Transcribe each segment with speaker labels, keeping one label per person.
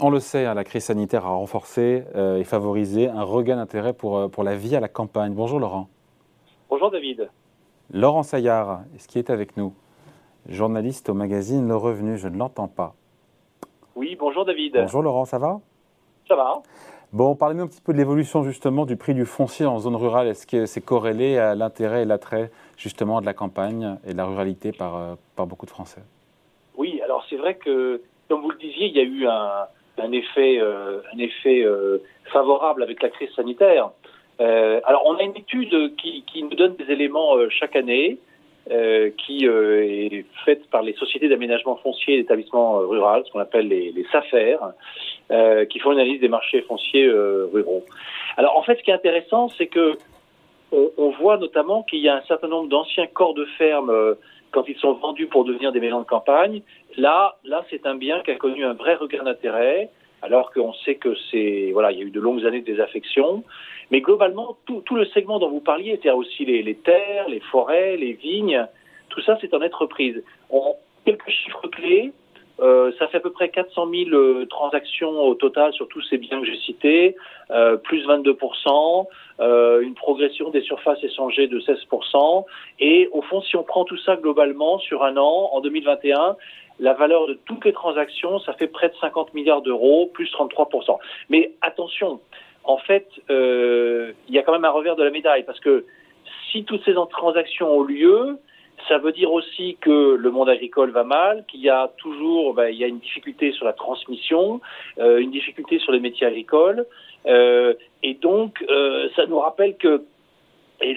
Speaker 1: On le sait, hein, la crise sanitaire a renforcé et favorisé un regain d'intérêt pour, pour la vie à la campagne. Bonjour Laurent.
Speaker 2: Bonjour David.
Speaker 1: Laurent Saillard, ce qui est avec nous, journaliste au magazine Le Revenu, je ne l'entends pas.
Speaker 2: Oui, bonjour David.
Speaker 1: Bonjour Laurent, ça va?
Speaker 2: Ça va.
Speaker 1: Bon, parlez-nous un petit peu de l'évolution justement du prix du foncier en zone rurale. Est-ce que c'est corrélé à l'intérêt et l'attrait justement de la campagne et de la ruralité par, euh, par beaucoup de Français?
Speaker 2: Oui, alors c'est vrai que, comme vous le disiez, il y a eu un, un effet euh, euh, favorable avec la crise sanitaire. alors on a une étude qui, nous donne des éléments chaque année. Euh, qui euh, est faite par les sociétés d'aménagement foncier et d'établissement euh, rural, ce qu'on appelle les, les SAFER, qui font une analyse des marchés fonciers ruraux. Alors en fait, ce qui est intéressant, c'est que on, voit notamment qu'il y a un certain nombre d'anciens corps de ferme quand ils sont vendus pour devenir des maisons de campagne. Là, là, c'est un bien qui a connu un vrai regain d'intérêt, alors qu'on sait que c'est voilà, il y a eu de longues années de désaffection. Mais globalement, tout, le segment dont vous parliez, c'est-à-dire aussi les, les, terres, les forêts, les vignes, tout ça, c'est en être reprise. On, quelques chiffres clés. Euh, ça fait à peu près 400 000 euh, transactions au total sur tous ces biens que j'ai cités, euh, plus 22% euh, une progression des surfaces échangées de 16% Et au fond, si on prend tout ça globalement sur un an, en 2021, la valeur de toutes les transactions, ça fait près de 50 milliards d'euros, plus 33% Mais attention, en fait, il y a quand même un revers de la médaille parce que si toutes ces transactions ont lieu, ça veut dire aussi que le monde agricole va mal, qu'il y a toujours, ben, il y a une difficulté sur la transmission, euh, une difficulté sur les métiers agricoles, euh, et donc euh, ça nous rappelle que, et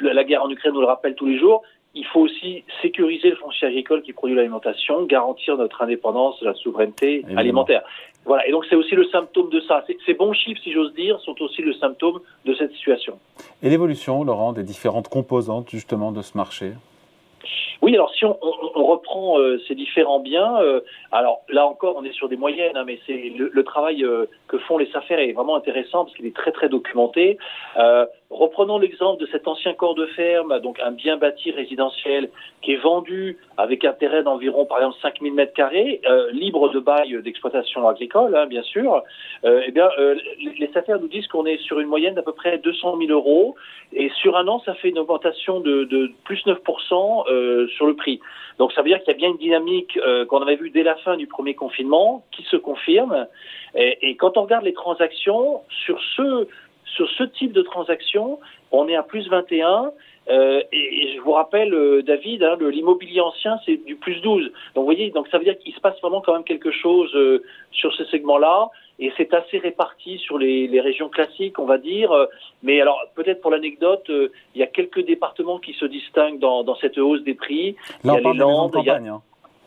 Speaker 2: la guerre en Ukraine nous le rappelle tous les jours, il faut aussi sécuriser le foncier agricole qui produit l'alimentation, garantir notre indépendance, la souveraineté alimentaire. Voilà, et donc c'est aussi le symptôme de ça. Ces bons chiffres, si j'ose dire, sont aussi le symptôme de cette situation.
Speaker 1: Et l'évolution, Laurent, des différentes composantes justement de ce marché?
Speaker 2: Oui, alors si on, reprend euh, ces différents biens, euh, alors là encore, on est sur des moyennes, hein, mais c'est le, travail euh, que font les affaires est vraiment intéressant parce qu'il est très très documenté. Reprenons l'exemple de cet ancien corps de ferme, donc un bien bâti résidentiel qui est vendu avec un terrain d'environ, par exemple, 5000 mètres carrés, libre de bail d'exploitation agricole, hein, bien sûr. eh bien, les affaires nous disent qu'on est sur une moyenne d'à peu près 200 000 euros, et sur un an, ça fait une augmentation de, plus 9% sur le prix. Donc ça veut dire qu'il y a bien une dynamique euh, qu'on avait vue dès la fin du premier confinement qui se confirme. Et, et, quand on regarde les transactions, sur ce, sur ce type de transaction, on est à plus 21. Euh, et, je vous rappelle, euh, David, hein, l'immobilier ancien, c'est du plus 12. Donc, vous voyez, donc ça veut dire qu'il se passe vraiment quand même quelque chose euh, sur ce segment-là. Et c'est assez réparti sur les, les, régions classiques, on va dire. Mais alors, peut-être pour l'anecdote, il y a quelques départements qui se distinguent dans, dans cette hausse des prix.
Speaker 1: Là, il y a on parle les Landes, de campagne, hein.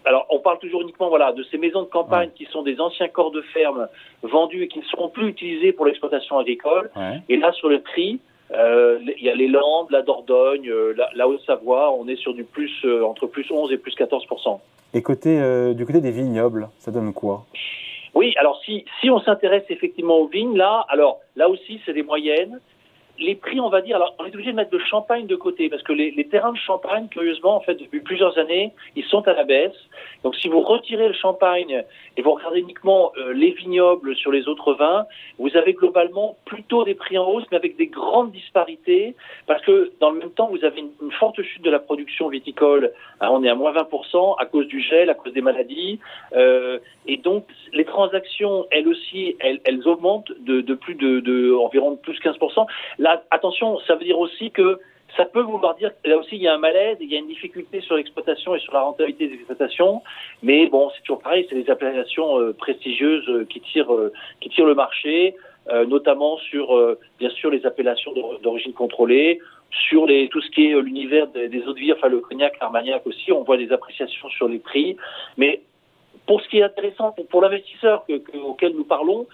Speaker 2: Alors, on parle toujours uniquement voilà, de ces maisons de campagne qui sont des anciens corps de ferme vendus et qui ne seront plus utilisés pour l'exploitation agricole. Ouais. Et là, sur le prix, euh, il y a les Landes, la Dordogne, euh, la, Haute-Savoie, on est sur du plus euh, entre plus 11 et plus 14%
Speaker 1: Et côté du côté des vignobles, ça donne quoi?
Speaker 2: Oui, alors si si on s'intéresse effectivement aux vignes là, alors là aussi c'est des moyennes les prix, on va dire, alors on est obligé de mettre le champagne de côté parce que les, terrains de champagne, curieusement, en fait, depuis plusieurs années, ils sont à la baisse. Donc, si vous retirez le champagne et vous regardez uniquement euh, les vignobles sur les autres vins, vous avez globalement plutôt des prix en hausse, mais avec des grandes disparités parce que dans le même temps, vous avez une, forte chute de la production viticole. Hein, on est à moins 20% à cause du gel, à cause des maladies, euh, et donc les transactions, elles aussi, elles, augmentent de, plus de environ plus 15% attention, ça veut dire aussi que ça peut vouloir dire là aussi il y a un malaise, il y a une difficulté sur l'exploitation et sur la rentabilité des exploitations. Mais bon, c'est toujours pareil, c'est des appellations euh, prestigieuses euh, qui tirent euh, qui tirent le marché, notamment sur bien sûr les appellations d'origine contrôlée, sur tout ce qui est l'univers des, eaux de vie, enfin le cognac, l'armagnac aussi. On voit des appréciations sur les prix, mais pour ce qui est intéressant pour l'investisseur auquel nous parlons,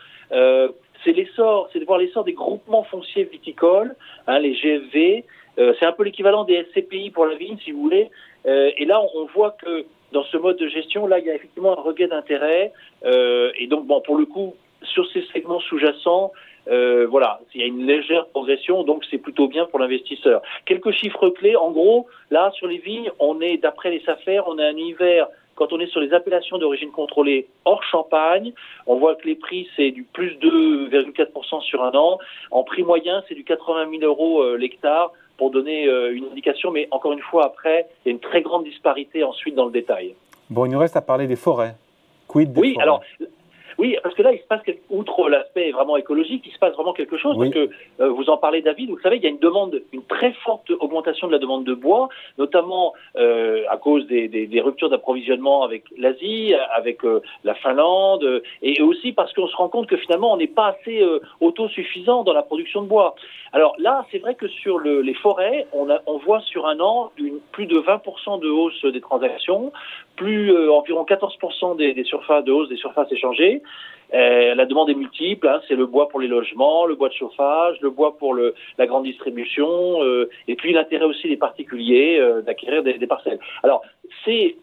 Speaker 2: c'est l'essor, c'est de voir l'essor des groupements fonciers viticoles, hein, les GFV. Euh, c'est un peu l'équivalent des SCPI pour la vigne, si vous voulez. Euh, et là, on, voit que dans ce mode de gestion, là, il y a effectivement un regain d'intérêt. Euh, et donc, bon, pour le coup, sur ces segments sous-jacents, voilà, il y a une légère progression, donc c'est plutôt bien pour l'investisseur. Quelques chiffres clés, en gros, là sur les vignes, on est d'après les affaires, on a un hiver quand on est sur les appellations d'origine contrôlée hors Champagne, on voit que les prix, c'est du plus 2,4% sur un an. En prix moyen, c'est du 80 000 euros euh, l'hectare pour donner euh, une indication. Mais encore une fois, après, il y a une très grande disparité ensuite dans le détail.
Speaker 1: Bon, il nous reste à parler des forêts. Quid des
Speaker 2: oui, alors oui, parce que là, il se passe, outre l'aspect vraiment écologique, il se passe vraiment quelque chose. Parce que euh, vous en parlez, David, vous savez, il y a une demande, une très forte augmentation de la demande de bois, notamment euh, à cause des, des, des ruptures d'approvisionnement avec l'Asie, avec euh, la Finlande, et aussi parce qu'on se rend compte que finalement, on n'est pas assez autosuffisant dans la production de bois. Alors là, c'est vrai que sur le, les forêts, on, a, on voit sur un an une, plus de 20% de hausse des transactions, plus environ 14% des, des surfaces de hausse des surfaces échangées. Euh, la demande est multiple, hein, c'est le bois pour les logements, le bois de chauffage, le bois pour la grande distribution, euh, et puis l'intérêt aussi des particuliers euh, d'acquérir des, parcelles. Alors, c'est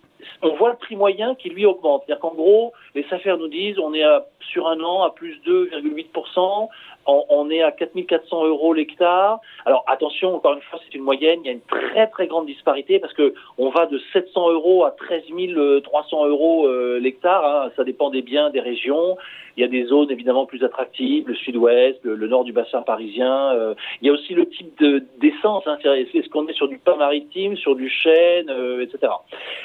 Speaker 2: on voit le prix moyen qui lui augmente. C'est-à-dire qu'en gros, les affaires nous disent on est sur un an à plus 2,8%, on, est à 4400 euros l'hectare. Alors attention, encore une fois, c'est une moyenne, il y a une très très grande disparité parce que on va de 700 euros à 13 300 euros euh, l'hectare, hein. ça dépend des biens, des régions. Il y a des zones évidemment plus attractives, le sud-ouest, le, nord du bassin parisien. Euh, il y a aussi le type d'essence, hein, est-ce qu'on est sur du pain maritime, sur du chêne, euh, etc.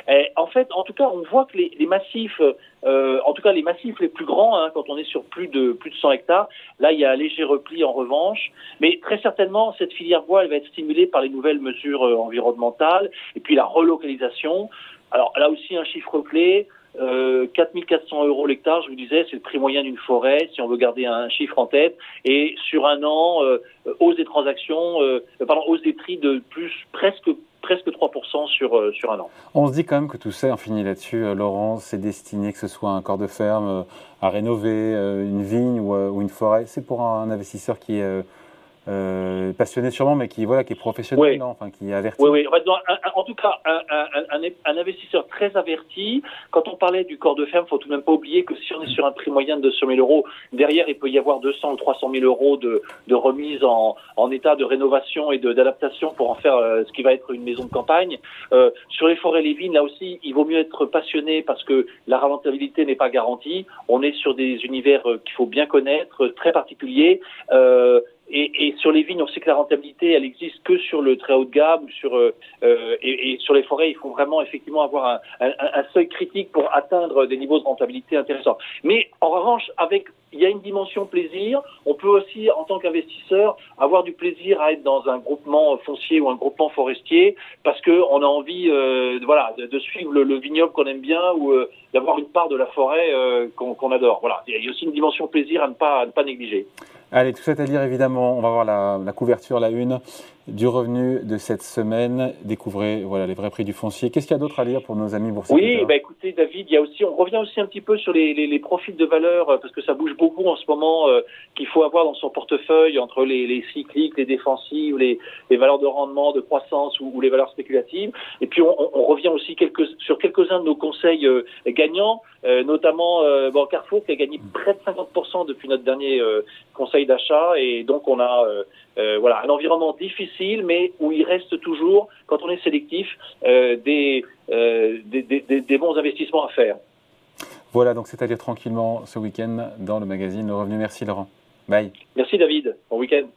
Speaker 2: Et en fait, en tout cas, on voit que les massifs euh, en tout cas, les massifs les plus grands, hein, quand on est sur plus de plus de 100 hectares, là, il y a un léger repli en revanche. Mais très certainement, cette filière bois, elle va être stimulée par les nouvelles mesures euh, environnementales et puis la relocalisation. Alors là aussi, un chiffre clé. Euh, 4400 euros l'hectare, je vous disais, c'est le prix moyen d'une forêt, si on veut garder un chiffre en tête. Et sur un an, euh, hausse des transactions, pardon, hausse des prix de plus presque presque 3% sur, euh, sur un an.
Speaker 1: On se dit quand même que tout ça, on finit là-dessus, euh, Laurent, c'est destiné que ce soit un corps de ferme euh, à rénover, une vigne ou, une forêt. C'est pour un investisseur qui est euh, passionné sûrement, mais qui voilà, qui est professionnel,
Speaker 2: oui.
Speaker 1: non enfin qui est averti.
Speaker 2: Oui, oui. En tout cas, un, un, un, investisseur très averti. Quand on parlait du corps de ferme, faut tout de même pas oublier que si on est sur un prix moyen de 200 000 euros, derrière il peut y avoir 200 ou 300 000 euros de, de remise en, en état de rénovation et d'adaptation pour en faire euh, ce qui va être une maison de campagne. Euh, sur les forêts les vignes, là aussi, il vaut mieux être passionné parce que la rentabilité n'est pas garantie. On est sur des univers euh, qu'il faut bien connaître, très particuliers. Euh, et, et, sur les vignes, on sait que la rentabilité, elle existe que sur le très haut de gamme, sur euh, euh, et, et, sur les forêts, il faut vraiment effectivement avoir un, un, un, seuil critique pour atteindre des niveaux de rentabilité intéressants. Mais en revanche, avec il y a une dimension plaisir. On peut aussi, en tant qu'investisseur, avoir du plaisir à être dans un groupement foncier ou un groupement forestier parce que on a envie, euh, voilà, de suivre le, le vignoble qu'on aime bien ou euh, d'avoir une part de la forêt euh, qu'on qu adore. Voilà, il y a aussi une dimension plaisir à ne pas, à ne pas négliger.
Speaker 1: Allez, tout ça à dire évidemment, on va voir la, la, couverture, la une du revenu de cette semaine. Découvrez voilà, les vrais prix du foncier. Qu'est-ce qu'il y a d'autre à lire pour nos amis boursiers
Speaker 2: Oui, bah écoutez David, il y a aussi, on revient aussi un petit peu sur les, les, les profils de valeur parce que ça bouge beaucoup en ce moment euh, qu'il faut avoir dans son portefeuille entre les, les cycliques, les défensives, les, valeurs de rendement, de croissance ou, ou les valeurs spéculatives. Et puis on, on revient aussi quelques, sur quelques-uns de nos conseils euh, gagnants, euh, notamment bon, Carrefour qui a gagné près de 50% depuis notre dernier conseil d'achat et donc on a voilà un environnement difficile mais où il reste toujours, quand on est sélectif, des, des, des, des bons investissements à faire.
Speaker 1: Voilà, donc c'est à dire tranquillement ce week-end dans le magazine Le Revenu. Merci Laurent. Bye.
Speaker 2: Merci David. Bon week-end.